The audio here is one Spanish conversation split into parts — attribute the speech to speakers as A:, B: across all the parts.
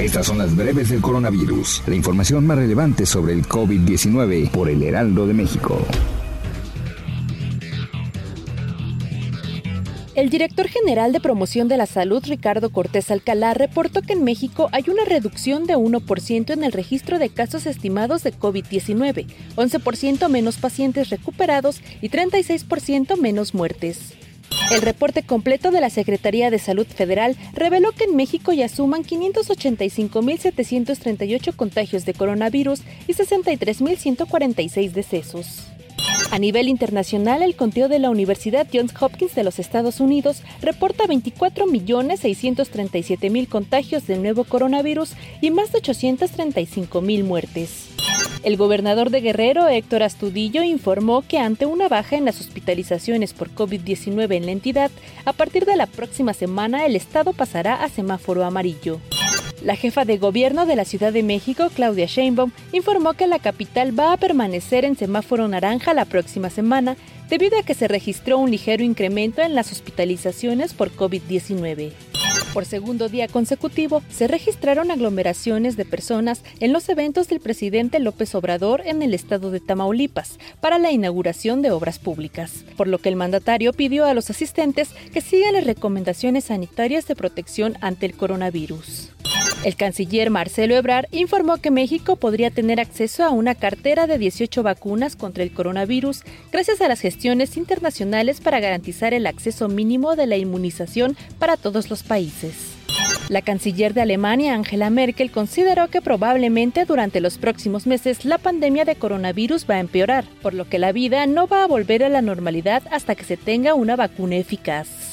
A: Estas son las breves del coronavirus. La información más relevante sobre el COVID-19 por el Heraldo de México.
B: El director general de promoción de la salud, Ricardo Cortés Alcalá, reportó que en México hay una reducción de 1% en el registro de casos estimados de COVID-19, 11% menos pacientes recuperados y 36% menos muertes. El reporte completo de la Secretaría de Salud Federal reveló que en México ya suman 585.738 contagios de coronavirus y 63.146 decesos. A nivel internacional, el conteo de la Universidad Johns Hopkins de los Estados Unidos reporta 24.637.000 contagios del nuevo coronavirus y más de 835.000 muertes. El gobernador de Guerrero, Héctor Astudillo, informó que ante una baja en las hospitalizaciones por COVID-19 en la entidad, a partir de la próxima semana el estado pasará a semáforo amarillo. La jefa de gobierno de la Ciudad de México, Claudia Sheinbaum, informó que la capital va a permanecer en semáforo naranja la próxima semana debido a que se registró un ligero incremento en las hospitalizaciones por COVID-19. Por segundo día consecutivo, se registraron aglomeraciones de personas en los eventos del presidente López Obrador en el estado de Tamaulipas para la inauguración de obras públicas, por lo que el mandatario pidió a los asistentes que sigan las recomendaciones sanitarias de protección ante el coronavirus. El canciller Marcelo Ebrard informó que México podría tener acceso a una cartera de 18 vacunas contra el coronavirus gracias a las gestiones internacionales para garantizar el acceso mínimo de la inmunización para todos los países. La canciller de Alemania, Angela Merkel, consideró que probablemente durante los próximos meses la pandemia de coronavirus va a empeorar, por lo que la vida no va a volver a la normalidad hasta que se tenga una vacuna eficaz.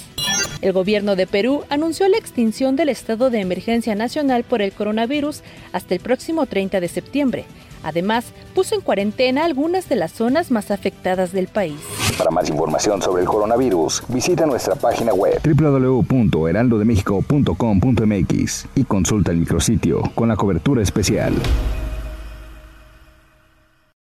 B: El gobierno de Perú anunció la extinción del estado de emergencia nacional por el coronavirus hasta el próximo 30 de septiembre. Además, puso en cuarentena algunas de las zonas más afectadas del país.
A: Para más información sobre el coronavirus, visita nuestra página web www.heraldodemexico.com.mx y consulta el micrositio con la cobertura especial.